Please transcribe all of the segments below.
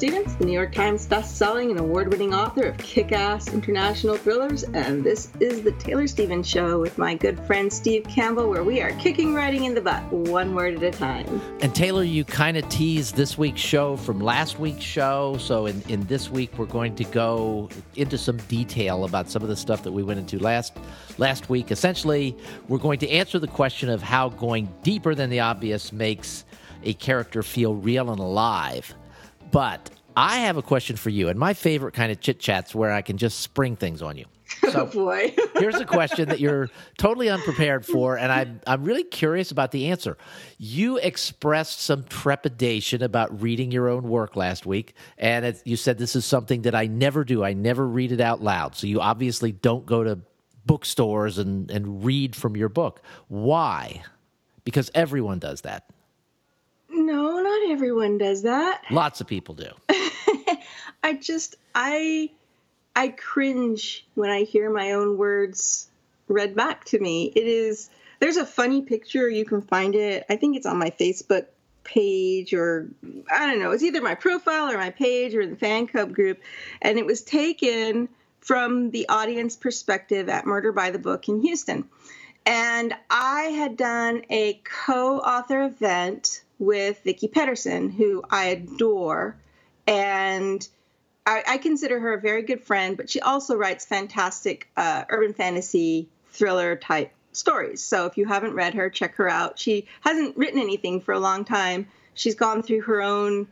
Stevens, the New York Times best-selling and award-winning author of kick-ass international thrillers, and this is the Taylor Stevens Show with my good friend Steve Campbell, where we are kicking writing in the butt, one word at a time. And Taylor, you kind of teased this week's show from last week's show. So in, in this week, we're going to go into some detail about some of the stuff that we went into last last week. Essentially, we're going to answer the question of how going deeper than the obvious makes a character feel real and alive. But I have a question for you, and my favorite kind of chit chats where I can just spring things on you. oh boy. here's a question that you're totally unprepared for, and I'm I'm really curious about the answer. You expressed some trepidation about reading your own work last week, and it, you said this is something that I never do. I never read it out loud. So you obviously don't go to bookstores and and read from your book. Why? Because everyone does that. Everyone does that. Lots of people do. I just I I cringe when I hear my own words read back to me. It is there's a funny picture you can find it. I think it's on my Facebook page or I don't know. It's either my profile or my page or the fan club group and it was taken from the audience perspective at Murder by the Book in Houston. And I had done a co-author event with Vicki Pettersson, who I adore, and I, I, consider her a very good friend. But she also writes fantastic uh, urban fantasy thriller type stories. So if you haven't read her, check her out. She hasn't written anything for a long time. She's gone through her own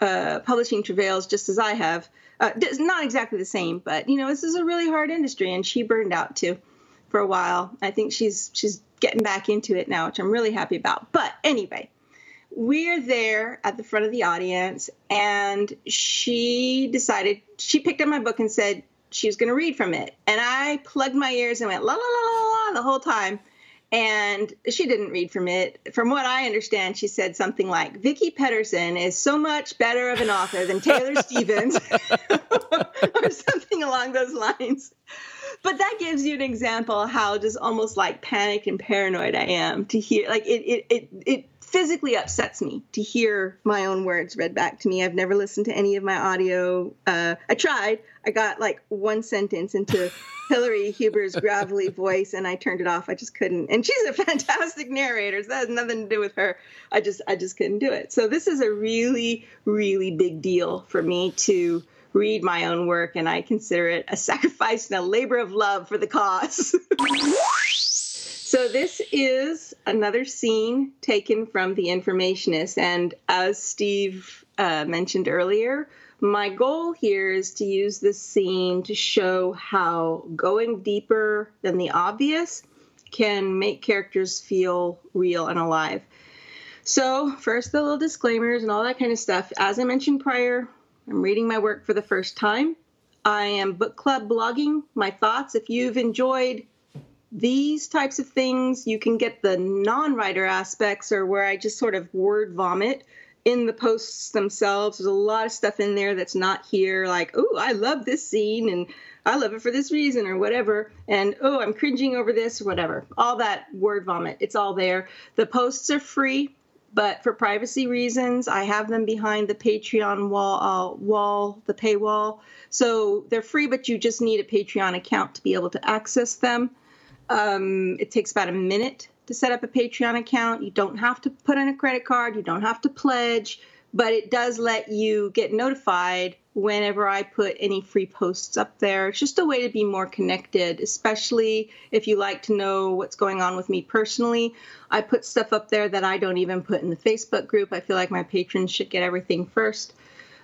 uh, publishing travails, just as I have. Uh, not exactly the same, but you know, this is a really hard industry, and she burned out too for a while. I think she's she's getting back into it now, which I'm really happy about. But anyway, we're there at the front of the audience, and she decided she picked up my book and said she was going to read from it, and I plugged my ears and went la la la la la the whole time. And she didn't read from it. From what I understand, she said something like, Vicki Pettersson is so much better of an author than Taylor Stevens, or something along those lines but that gives you an example how just almost like panicked and paranoid I am to hear like it it it, it physically upsets me to hear my own words read back to me. I've never listened to any of my audio. Uh, I tried. I got like one sentence into Hillary Huber's gravelly voice, and I turned it off. I just couldn't. And she's a fantastic narrator, so that has nothing to do with her. I just, I just couldn't do it. So this is a really, really big deal for me to read my own work, and I consider it a sacrifice and a labor of love for the cause. So this is another scene taken from The Informationist, and as Steve uh, mentioned earlier, my goal here is to use this scene to show how going deeper than the obvious can make characters feel real and alive. So, first, the little disclaimers and all that kind of stuff. As I mentioned prior, I'm reading my work for the first time. I am book club blogging my thoughts. If you've enjoyed these types of things, you can get the non writer aspects, or where I just sort of word vomit in the posts themselves. There's a lot of stuff in there that's not here, like, oh, I love this scene and I love it for this reason or whatever. And oh, I'm cringing over this or whatever. All that word vomit, it's all there. The posts are free, but for privacy reasons, I have them behind the Patreon wall, uh, wall, the paywall. So they're free, but you just need a Patreon account to be able to access them. Um, it takes about a minute to set up a Patreon account. You don't have to put in a credit card, you don't have to pledge, but it does let you get notified whenever I put any free posts up there. It's just a way to be more connected, especially if you like to know what's going on with me personally. I put stuff up there that I don't even put in the Facebook group. I feel like my patrons should get everything first.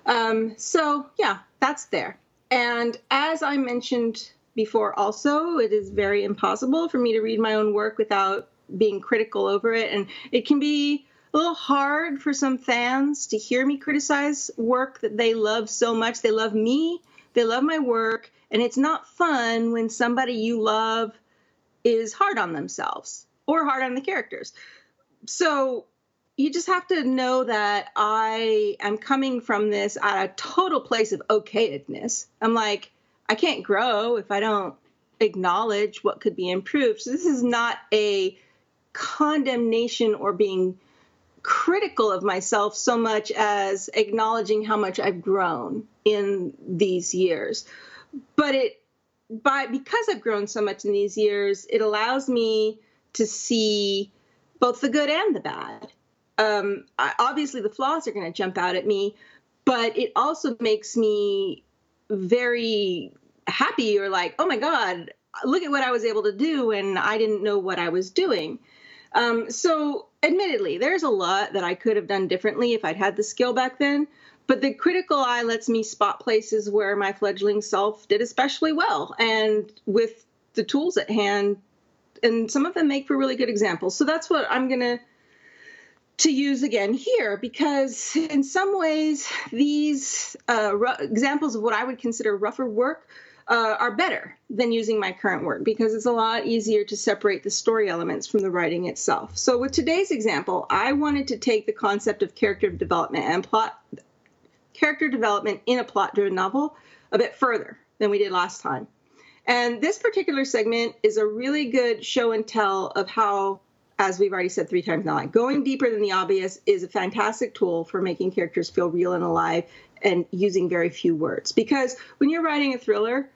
Um, so, yeah, that's there. And as I mentioned before also it is very impossible for me to read my own work without being critical over it and it can be a little hard for some fans to hear me criticize work that they love so much they love me they love my work And it's not fun when somebody you love is hard on themselves or hard on the characters. So you just have to know that I am coming from this at a total place of okayedness. I'm like, I can't grow if I don't acknowledge what could be improved. So this is not a condemnation or being critical of myself so much as acknowledging how much I've grown in these years. But it by because I've grown so much in these years, it allows me to see both the good and the bad. Um, I, obviously, the flaws are going to jump out at me, but it also makes me very happy or like, oh my God, look at what I was able to do and I didn't know what I was doing. Um, so, admittedly, there's a lot that I could have done differently if I'd had the skill back then. But the critical eye lets me spot places where my fledgling self did especially well. And with the tools at hand, and some of them make for really good examples. So that's what I'm going to to use again here because in some ways these uh, examples of what I would consider rougher work uh, are better than using my current work because it's a lot easier to separate the story elements from the writing itself. So, with today's example, I wanted to take the concept of character development and plot character development in a plot driven novel a bit further than we did last time. And this particular segment is a really good show and tell of how, as we've already said three times now, going deeper than the obvious is a fantastic tool for making characters feel real and alive and using very few words. Because when you're writing a thriller,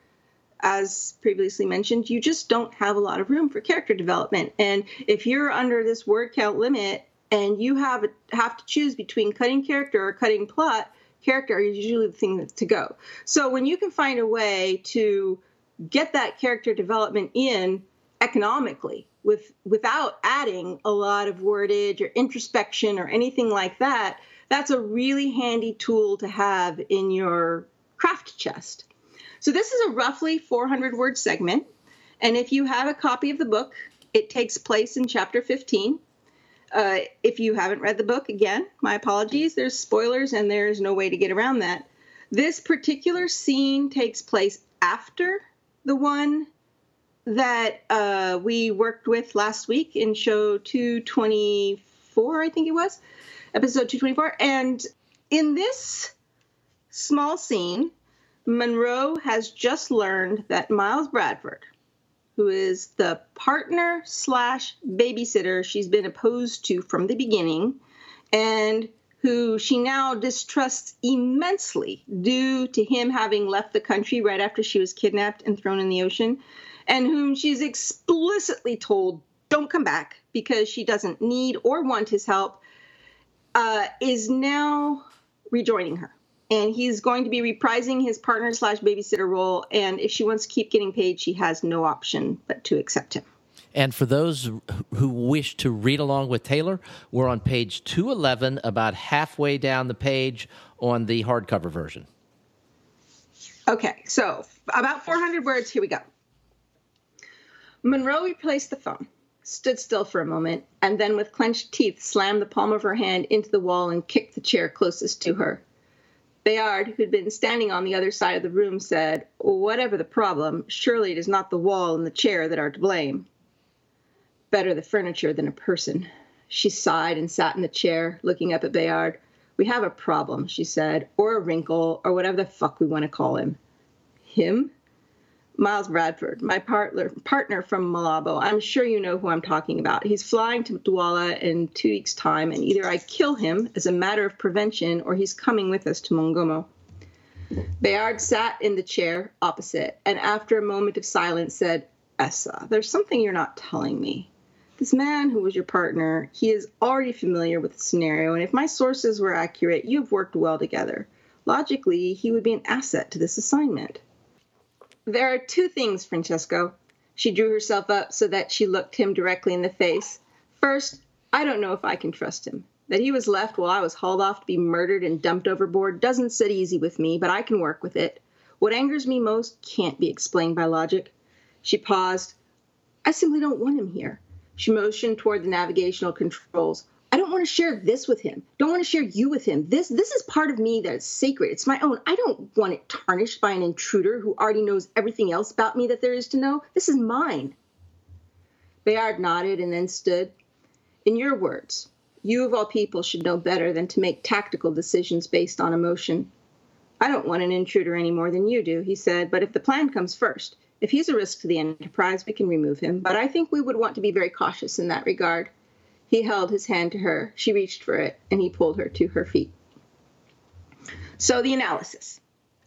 as previously mentioned, you just don't have a lot of room for character development. And if you're under this word count limit and you have have to choose between cutting character or cutting plot, character is usually the thing to go. So when you can find a way to get that character development in economically with without adding a lot of wordage or introspection or anything like that, that's a really handy tool to have in your craft chest. So this is a roughly 400 word segment. And if you have a copy of the book, it takes place in chapter 15. Uh, if you haven't read the book, again, my apologies. There's spoilers and there's no way to get around that. This particular scene takes place after the one that uh, we worked with last week in show 224, I think it was, episode 224. And in this small scene, Munroe has just learned that Miles Bradford, who is the partner slash babysitter she's been opposed to from the beginning, and who she now distrusts immensely due to him having left the country right after she was kidnapped and thrown in the ocean, and whom she's explicitly told don't come back because she doesn't need or want his help, uh, is now rejoining her and he's going to be reprising his partner slash babysitter role. And if she wants to keep getting paid, she has no option but to accept him. And for those who wish to read along with Taylor, we're on page 211, about halfway down the page on the hardcover version. Okay, so about 400 words. Here we go. Munroe replaced the phone, stood still for a moment, and then with clenched teeth slammed the palm of her hand into the wall and kicked the chair closest to her. Beyard, who'd been standing on the other side of the room, said, Whatever the problem, surely it is not the wall and the chair that are to blame. Better the furniture than a person. She sighed and sat in the chair, looking up at Beyard. We have a problem, she said, or a wrinkle, or whatever the fuck we want to call him. Him? Miles Bradford, my partner, partner from Malabo. I'm sure you know who I'm talking about. He's flying to Douala in two weeks' time, and either I kill him as a matter of prevention or he's coming with us to Mongomo. Beyard sat in the chair opposite, and after a moment of silence said, Essa, there's something you're not telling me. This man who was your partner, he is already familiar with the scenario, and if my sources were accurate, you have worked well together. Logically, he would be an asset to this assignment. There are two things, Francisco. She drew herself up so that she looked him directly in the face. First, I don't know if I can trust him. That he was left while I was hauled off to be murdered and dumped overboard doesn't sit easy with me, but I can work with it. What angers me most can't be explained by logic. She paused. I simply don't want him here. She motioned toward the navigational controls. I don't want to share this with him. Don't want to share you with him. This this is part of me that is sacred. It's my own. I don't want it tarnished by an intruder who already knows everything else about me that there is to know. This is mine. Beyard nodded and then stood. In your words, you of all people should know better than to make tactical decisions based on emotion. I don't want an intruder any more than you do, he said, but if the plan comes first, if he's a risk to the enterprise, we can remove him. But I think we would want to be very cautious in that regard. He held his hand to her. She reached for it, and he pulled her to her feet. So, the analysis.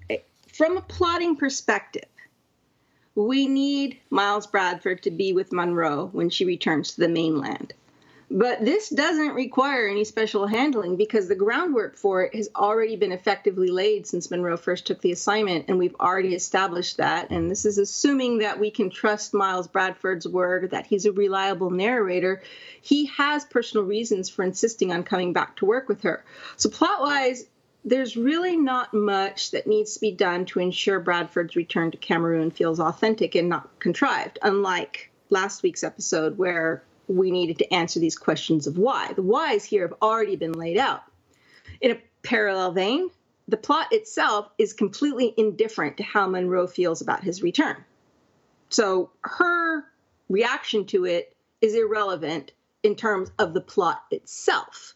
Eh, from a plotting perspective, we need Miles Bradford to be with Munroe when she returns to the mainland. But this doesn't require any special handling because the groundwork for it has already been effectively laid since Munroe first took the assignment, and we've already established that. And this is assuming that we can trust Miles Bradford's word, that he's a reliable narrator. He has personal reasons for insisting on coming back to work with her. So, plot wise, there's really not much that needs to be done to ensure Bradford's return to Cameroon feels authentic and not contrived, unlike last week's episode where we needed to answer these questions of why. The whys here have already been laid out. In a parallel vein, the plot itself is completely indifferent to how Munroe feels about his return. So her reaction to it is irrelevant in terms of the plot itself.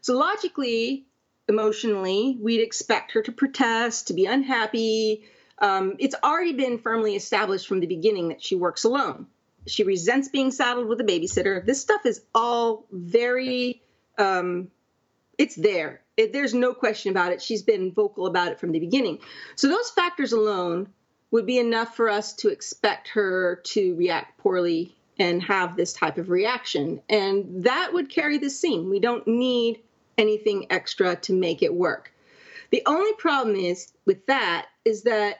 So logically, emotionally, we'd expect her to protest, to be unhappy. Um, it's already been firmly established from the beginning that she works alone she resents being saddled with a babysitter. This stuff is all very, um, it's there. It, there's no question about it. She's been vocal about it from the beginning. So those factors alone would be enough for us to expect her to react poorly and have this type of reaction. And that would carry the scene. We don't need anything extra to make it work. The only problem is with that is that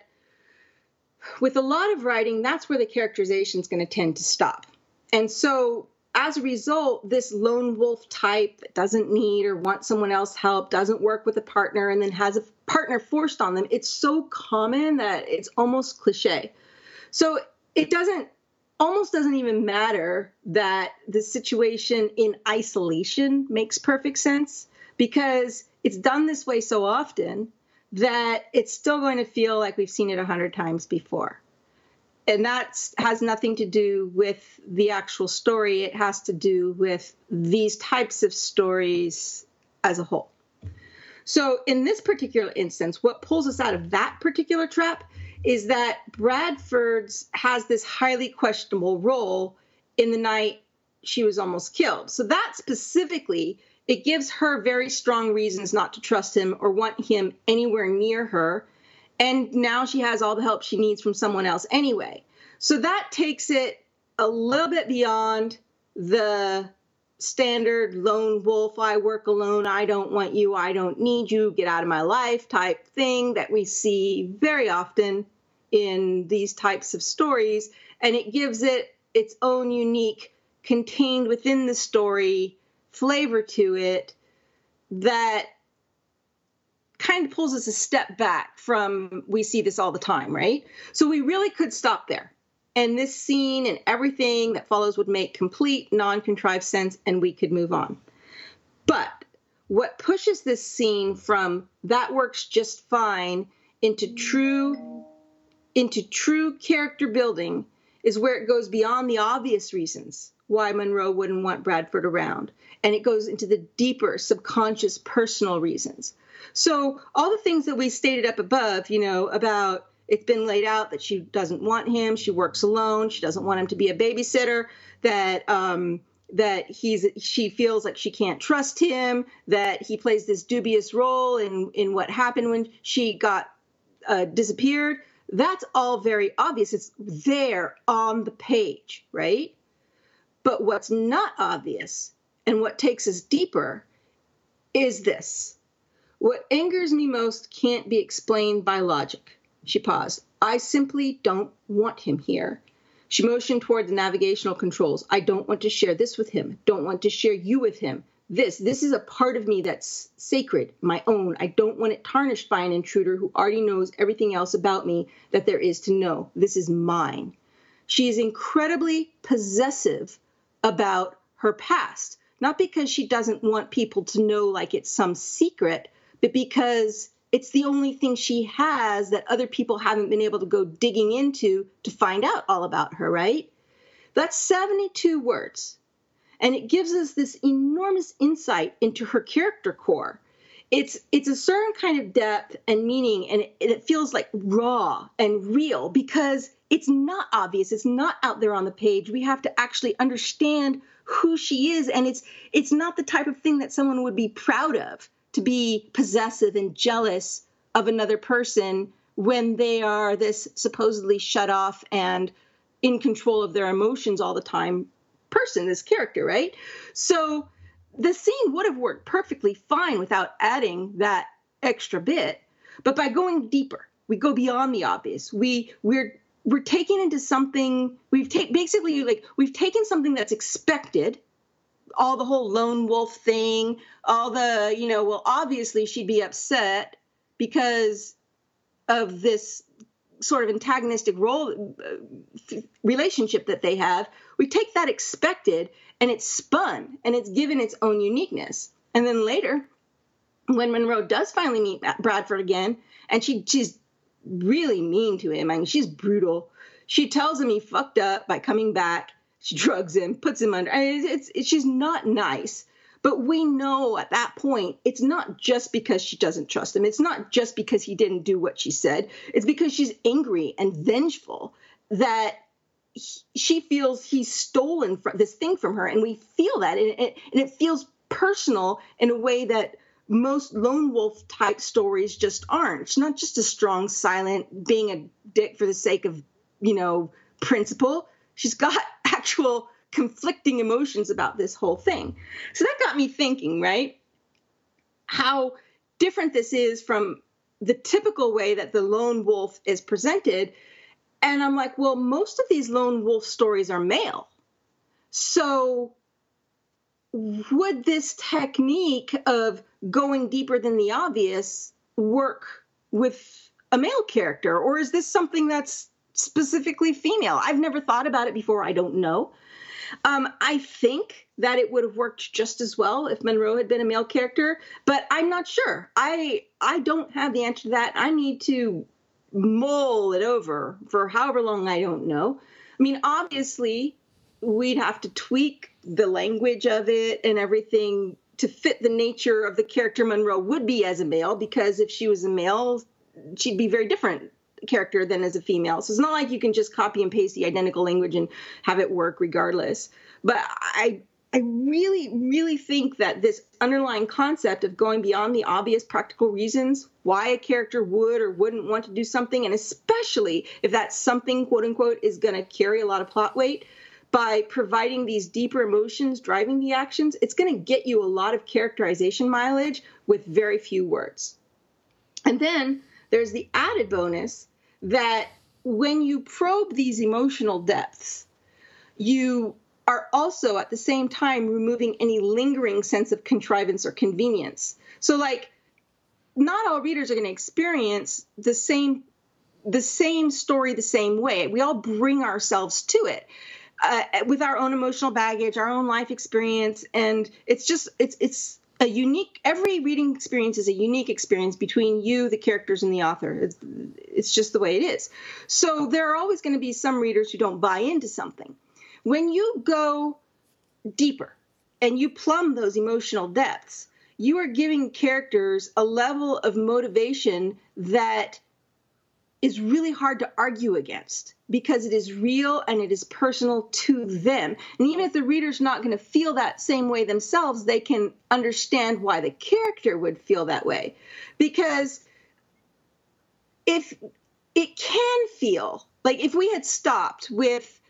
with a lot of writing, that's where the characterization is going to tend to stop. And so as a result, this lone wolf type that doesn't need or want someone else help, doesn't work with a partner, and then has a partner forced on them, it's so common that it's almost cliche. So it doesn't almost doesn't even matter that the situation in isolation makes perfect sense because it's done this way so often that it's still going to feel like we've seen it a hundred times before. And that has nothing to do with the actual story. It has to do with these types of stories as a whole. So, in this particular instance, what pulls us out of that particular trap is that Bradford's has this highly questionable role in the night she was almost killed. So, that specifically it gives her very strong reasons not to trust him or want him anywhere near her. And now she has all the help she needs from someone else anyway. So that takes it a little bit beyond the standard lone wolf, I work alone, I don't want you, I don't need you, get out of my life type thing that we see very often in these types of stories. And it gives it its own unique, contained within the story flavor to it that kind of pulls us a step back from we see this all the time, right? So we really could stop there. And this scene and everything that follows would make complete non contrived sense and we could move on. But what pushes this scene from that works just fine into true into true character building is where it goes beyond the obvious reasons why Munroe wouldn't want Bradford around. And it goes into the deeper subconscious personal reasons. So, all the things that we stated up above, you know, about it's been laid out that she doesn't want him, she works alone, she doesn't want him to be a babysitter, that, um, that he's she feels like she can't trust him that he plays this dubious role in in what happened when she got uh, disappeared that's all very obvious it's there on the page right but what's not obvious and what takes us deeper is this. What angers me most can't be explained by logic. She paused. I simply don't want him here. She motioned toward the navigational controls. I don't want to share this with him. Don't want to share you with him. This, this is a part of me that's sacred, my own. I don't want it tarnished by an intruder who already knows everything else about me that there is to know. This is mine. She is incredibly possessive about her past. not because she doesn't want people to know like it's some secret, but because it's the only thing she has that other people haven't been able to go digging into to find out all about her, right? That's 72 words. And it gives us this enormous insight into her character core. It's it's a certain kind of depth and meaning, and it, it feels like raw and real because it's not obvious. It's not out there on the page. We have to actually understand who she is, and it's it's not the type of thing that someone would be proud of to be possessive and jealous of another person when they are this supposedly shut off and in control of their emotions all the time person, this character, right? So the scene would have worked perfectly fine without adding that extra bit. But by going deeper, we go beyond the obvious. We we're we're taking into something we've taken basically like we've taken something that's expected all the whole lone wolf thing all the you know well obviously she'd be upset because of this sort of antagonistic role uh, relationship that they have we take that expected and it's spun and it's given its own uniqueness and then later when munroe does finally meet bradford again and she she's really mean to him i mean she's brutal she tells him he fucked up by coming back she drugs him puts him under I mean, it's, it's she's not nice but we know at that point, it's not just because she doesn't trust him. It's not just because he didn't do what she said. It's because she's angry and vengeful that he, she feels he's stolen from, this thing from her. And we feel that. And it, and it feels personal in a way that most lone wolf type stories just aren't. It's not just a strong, silent, being a dick for the sake of, you know, principle. She's got actual conflicting emotions about this whole thing. So that got me thinking, right? How different this is from the typical way that the lone wolf is presented. And I'm like, well, most of these lone wolf stories are male. So would this technique of going deeper than the obvious work with a male character? Or is this something that's specifically female? I've never thought about it before. I don't know. Um, I think that it would have worked just as well if Munroe had been a male character, but I'm not sure. I I don't have the answer to that. I need to mull it over for however long I don't know. I mean, obviously, we'd have to tweak the language of it and everything to fit the nature of the character Munroe would be as a male, because if she was a male, she'd be very different character than as a female. So it's not like you can just copy and paste the identical language and have it work regardless. But I I really, really think that this underlying concept of going beyond the obvious practical reasons why a character would or wouldn't want to do something, and especially if that something, quote unquote, is going to carry a lot of plot weight, by providing these deeper emotions driving the actions, it's going to get you a lot of characterization mileage with very few words. And then there's the added bonus that when you probe these emotional depths, you are also at the same time removing any lingering sense of contrivance or convenience. So, like, not all readers are going to experience the same the same story the same way. We all bring ourselves to it. Uh, with our own emotional baggage, our own life experience, and it's just it's it's a unique every reading experience is a unique experience between you the characters and the author it's, it's just the way it is so there are always going to be some readers who don't buy into something when you go deeper and you plumb those emotional depths you are giving characters a level of motivation that is really hard to argue against because it is real and it is personal to them. And even if the reader's not going to feel that same way themselves, they can understand why the character would feel that way. Because if it can feel like if we had stopped with,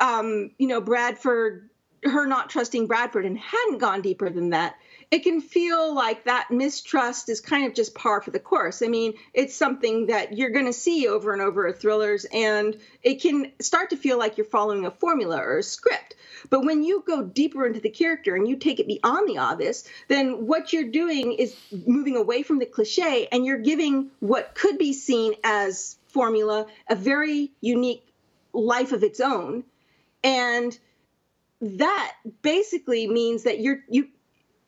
um, you know, Bradford, her not trusting Bradford and hadn't gone deeper than that, it can feel like that mistrust is kind of just par for the course. I mean, it's something that you're going to see over and over in thrillers, and it can start to feel like you're following a formula or a script. But when you go deeper into the character and you take it beyond the obvious, then what you're doing is moving away from the cliche and you're giving what could be seen as formula a very unique life of its own. And that basically means that you're you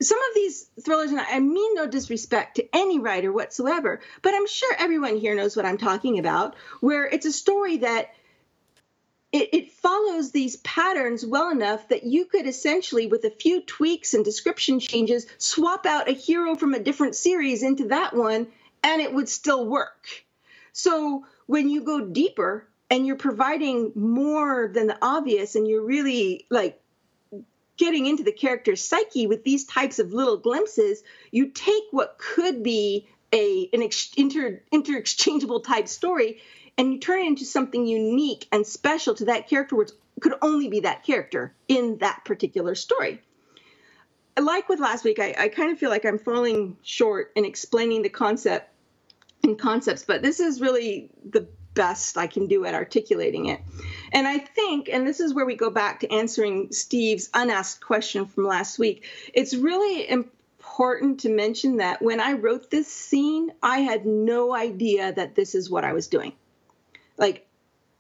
some of these thrillers, and I mean no disrespect to any writer whatsoever, but I'm sure everyone here knows what I'm talking about, where it's a story that it, it, follows these patterns well enough that you could essentially, with a few tweaks and description changes, swap out a hero from a different series into that one, and it would still work. So when you go deeper and you're providing more than the obvious, and you're really like getting into the character's psyche with these types of little glimpses, you take what could be a an ex- inter interchangeable type story and you turn it into something unique and special to that character which could only be that character in that particular story. Like with last week I, I kind of feel like i'm falling short in explaining the concept and concepts but this is really the best i can do at articulating it and i think and this is where we go back to answering steve's unasked question from last week it's really important to mention that when i wrote this scene i had no idea that this is what i was doing like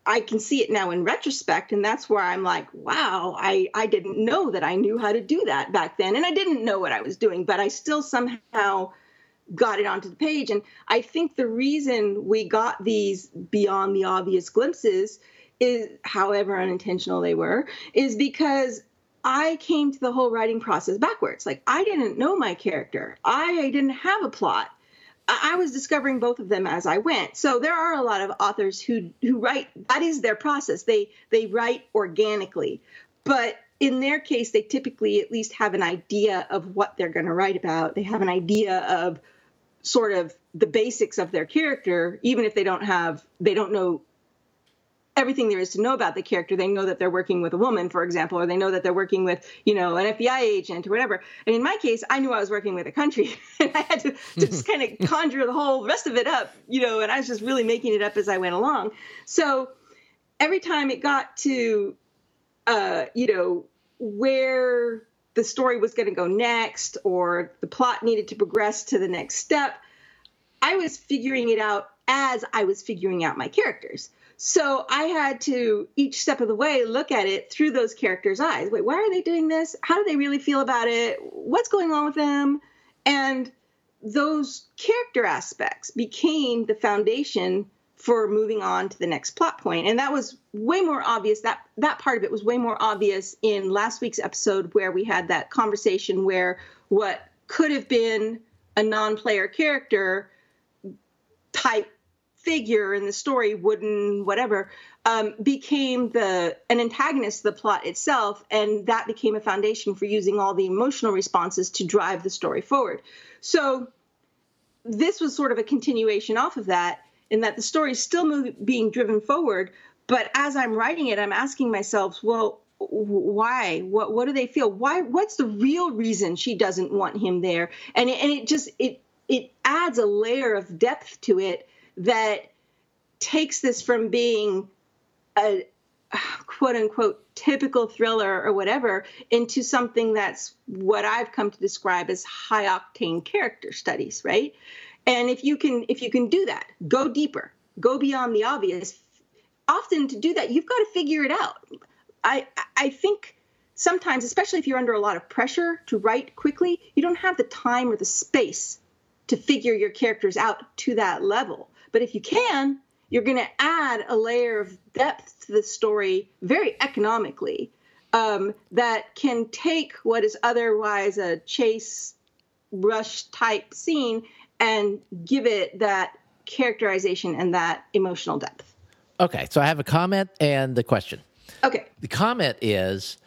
I can see it now in retrospect, and that's where I'm like, wow, I, I didn't know that I knew how to do that back then. And I didn't know what I was doing, but I still somehow got it onto the page. And I think the reason we got these beyond the obvious glimpses is, however unintentional they were, is because I came to the whole writing process backwards. Like, I didn't know my character, I didn't have a plot. I was discovering both of them as I went. So there are a lot of authors who who write that is their process. They they write organically. But in their case they typically at least have an idea of what they're going to write about. They have an idea of sort of the basics of their character even if they don't have they don't know everything there is to know about the character. They know that they're working with a woman, for example, or they know that they're working with, you know, an FBI agent or whatever. And in my case, I knew I was working with a country, and I had to, to just kind of conjure the whole rest of it up, you know, and I was just really making it up as I went along. So every time it got to, uh, you know, where the story was going to go next or the plot needed to progress to the next step, I was figuring it out as I was figuring out my characters. So I had to each step of the way look at it through those characters' eyes. Wait, why are they doing this? How do they really feel about it? What's going on with them? And those character aspects became the foundation for moving on to the next plot point. And that was way more obvious. That that part of it was way more obvious in last week's episode where we had that conversation where what could have been a non-player character type figure in the story, wooden, whatever, um, became the an antagonist of the plot itself, and that became a foundation for using all the emotional responses to drive the story forward. So this was sort of a continuation off of that, in that the story is still being driven forward, but as I'm writing it, I'm asking myself, well, why? What what do they feel? Why what's the real reason she doesn't want him there? And it, and it just it it adds a layer of depth to it that takes this from being a quote unquote typical thriller or whatever into something that's what I've come to describe as high octane character studies, right? And if you can if you can do that, go deeper, go beyond the obvious. Often to do that, you've got to figure it out. I I think sometimes, especially if you're under a lot of pressure to write quickly, you don't have the time or the space to figure your characters out to that level. But if you can, you're going to add a layer of depth to the story very economically um, that can take what is otherwise a chase rush type scene and give it that characterization and that emotional depth. Okay, so I have a comment and the question. Okay. The comment is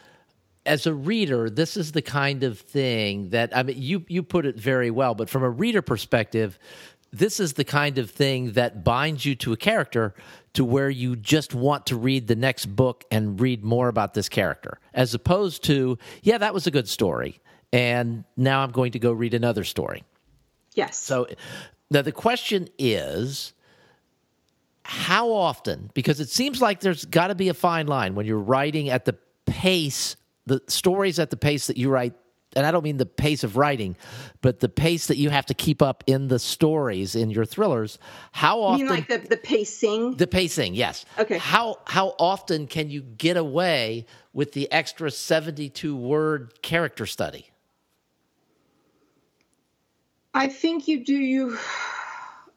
as a reader, this is the kind of thing that I mean you you put it very well, but from a reader perspective, this is the kind of thing that binds you to a character to where you just want to read the next book and read more about this character, as opposed to, yeah, that was a good story. And now I'm going to go read another story. Yes. So now the question is how often, because it seems like there's got to be a fine line when you're writing at the pace, the stories at the pace that you write and I don't mean the pace of writing, but the pace that you have to keep up in the stories in your thrillers. How often? You mean like the, the pacing? The pacing, yes. Okay. How how often can you get away with the extra seventy two word character study? I think you do. You,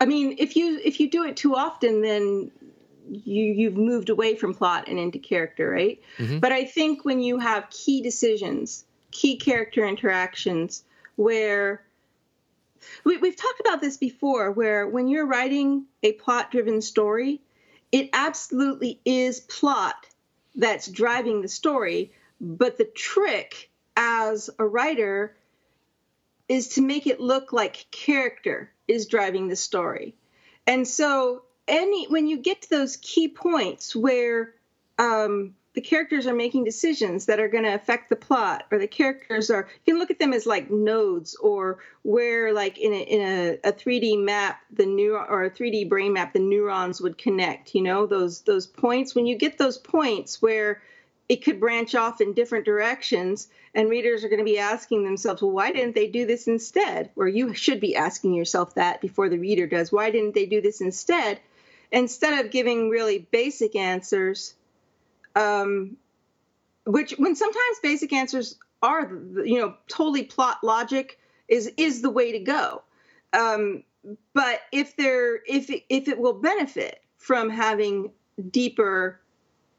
I mean, if you if you do it too often, then you you've moved away from plot and into character, right? Mm-hmm. But I think when you have key decisions, key character interactions, where we, we've talked about this before, where when you're writing a plot-driven story, it absolutely is plot that's driving the story. But the trick as a writer is to make it look like character is driving the story. And so any when you get to those key points where um, the characters are making decisions that are going to affect the plot or the characters are you can look at them as like nodes or where like in a, in a, a 3d map the neuron or a 3d brain map the neurons would connect you know those those points when you get those points where it could branch off in different directions and readers are going to be asking themselves well why didn't they do this instead? Or you should be asking yourself that before the reader does. Why didn't they do this instead? Instead of giving really basic answers um, which when sometimes basic answers are you know totally plot logic is is the way to go. Um, but if there if if it will benefit from having deeper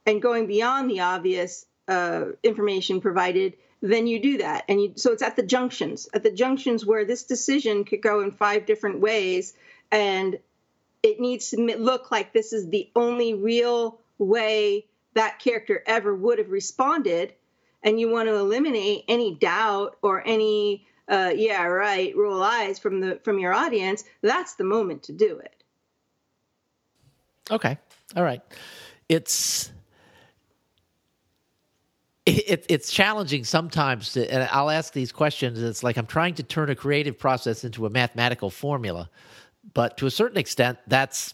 and going beyond the obvious uh, information provided, then you do that. And you, so it's at the junctions, at the junctions where this decision could go in five different ways, and it needs to look like this is the only real way that character ever would have responded. And you want to eliminate any doubt or any uh, yeah right roll eyes from the from your audience. That's the moment to do it. Okay, all right. It's it, it's challenging sometimes to, and I'll ask these questions. It's like I'm trying to turn a creative process into a mathematical formula, but to a certain extent, that's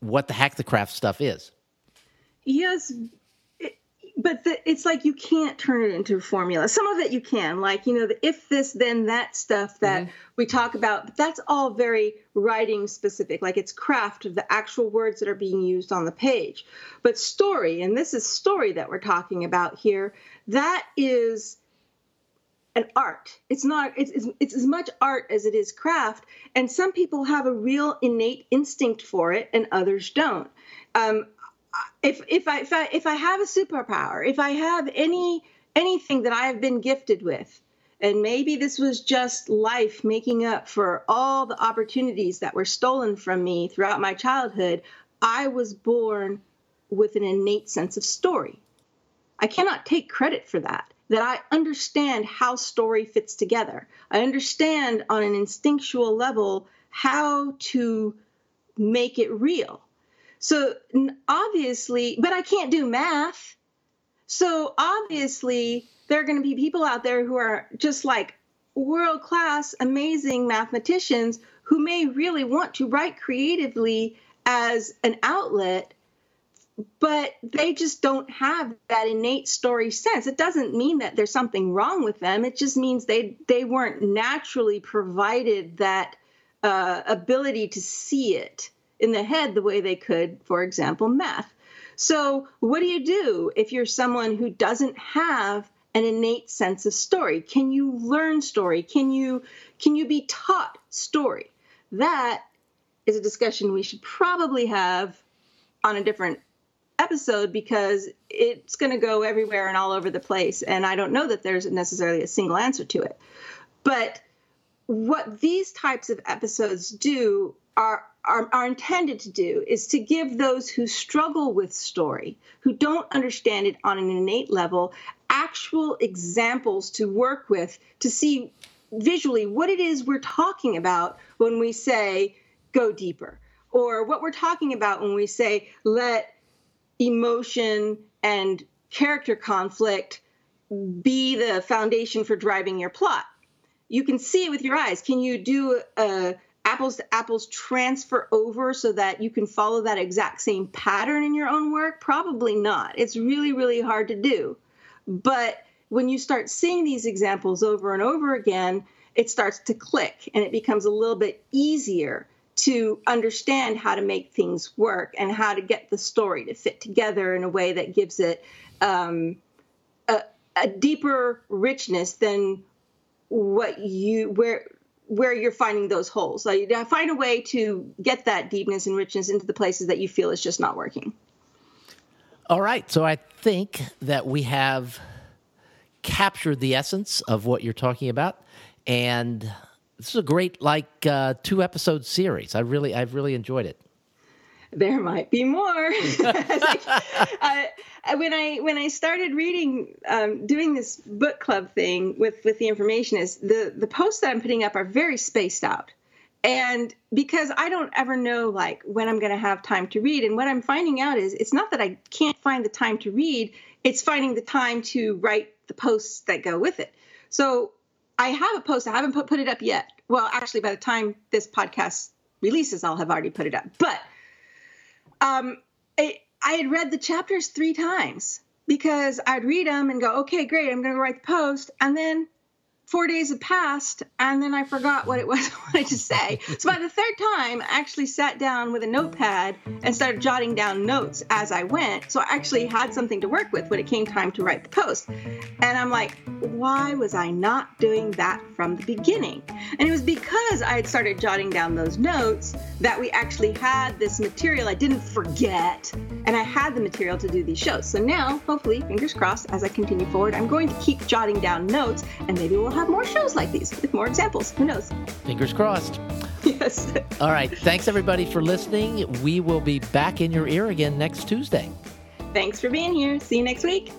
what the hack the craft stuff is. Yes, but the, it's like you can't turn it into a formula. Some of it you can, like you know, the if this then that stuff that mm-hmm. we talk about. But that's all very writing specific, like it's craft of the actual words that are being used on the page. But story, and this is story that we're talking about here. That is an art. It's not. It's, it's, it's as much art as it is craft. And some people have a real innate instinct for it, and others don't. Um, if if I if I if I have a superpower, if I have any anything that I have been gifted with, and maybe this was just life making up for all the opportunities that were stolen from me throughout my childhood, I was born with an innate sense of story. I cannot take credit for that. That I understand how story fits together. I understand on an instinctual level how to make it real so obviously, but I can't do math. So obviously, there are going to be people out there who are just like world class, amazing mathematicians who may really want to write creatively as an outlet, but they just don't have that innate story sense. It doesn't mean that there's something wrong with them. It just means they they weren't naturally provided that uh, ability to see it in the head the way they could, for example, math. So, what do you do if you're someone who doesn't have an innate sense of story? Can you learn story? Can you can you be taught story? That is a discussion we should probably have on a different episode because it's going to go everywhere and all over the place and I don't know that there's necessarily a single answer to it. But what these types of episodes do are are, are intended to do is to give those who struggle with story, who don't understand it on an innate level, actual examples to work with to see visually what it is we're talking about when we say go deeper, or what we're talking about when we say let emotion and character conflict be the foundation for driving your plot. You can see it with your eyes. Can you do a apples to apples transfer over so that you can follow that exact same pattern in your own work? Probably not. It's really, really hard to do. But when you start seeing these examples over and over again, it starts to click and it becomes a little bit easier to understand how to make things work and how to get the story to fit together in a way that gives it um, a, a deeper richness than what you where where you're finding those holes. So you find a way to get that deepness and richness into the places that you feel is just not working. All right. So I think that we have captured the essence of what you're talking about. And this is a great, like, uh, two episode series. I really, I've really enjoyed it. There might be more. uh, when I when I started reading, um, doing this book club thing with with the information is the the posts that I'm putting up are very spaced out. And because i don't ever know like when i'm going to have time to read. And what i'm finding out is it's not that i can't find the time to read it's finding the time to write the posts that go with it. So i have a post i haven't put, put it up yet. Well actually by the time this podcast releases i'll have already put it up. But um, i had read the chapters three times because i'd read them and go okay great i'm going to write the post. And then four days had passed and then I forgot what it was I wanted to say. So by the third time, I actually sat down with a notepad and started jotting down notes as I went. So I actually had something to work with when it came time to write the post. And I'm like, why was I not doing that from the beginning? And it was because I had started jotting down those notes that we actually had this material. I didn't forget, and I had the material to do these shows. So now, hopefully, fingers crossed, as I continue forward, I'm going to keep jotting down notes and maybe we'll have more shows like these with more examples. Who knows? Fingers crossed. Yes. All right. Thanks, everybody, for listening. We will be back in your ear again next Tuesday. Thanks for being here. See you next week.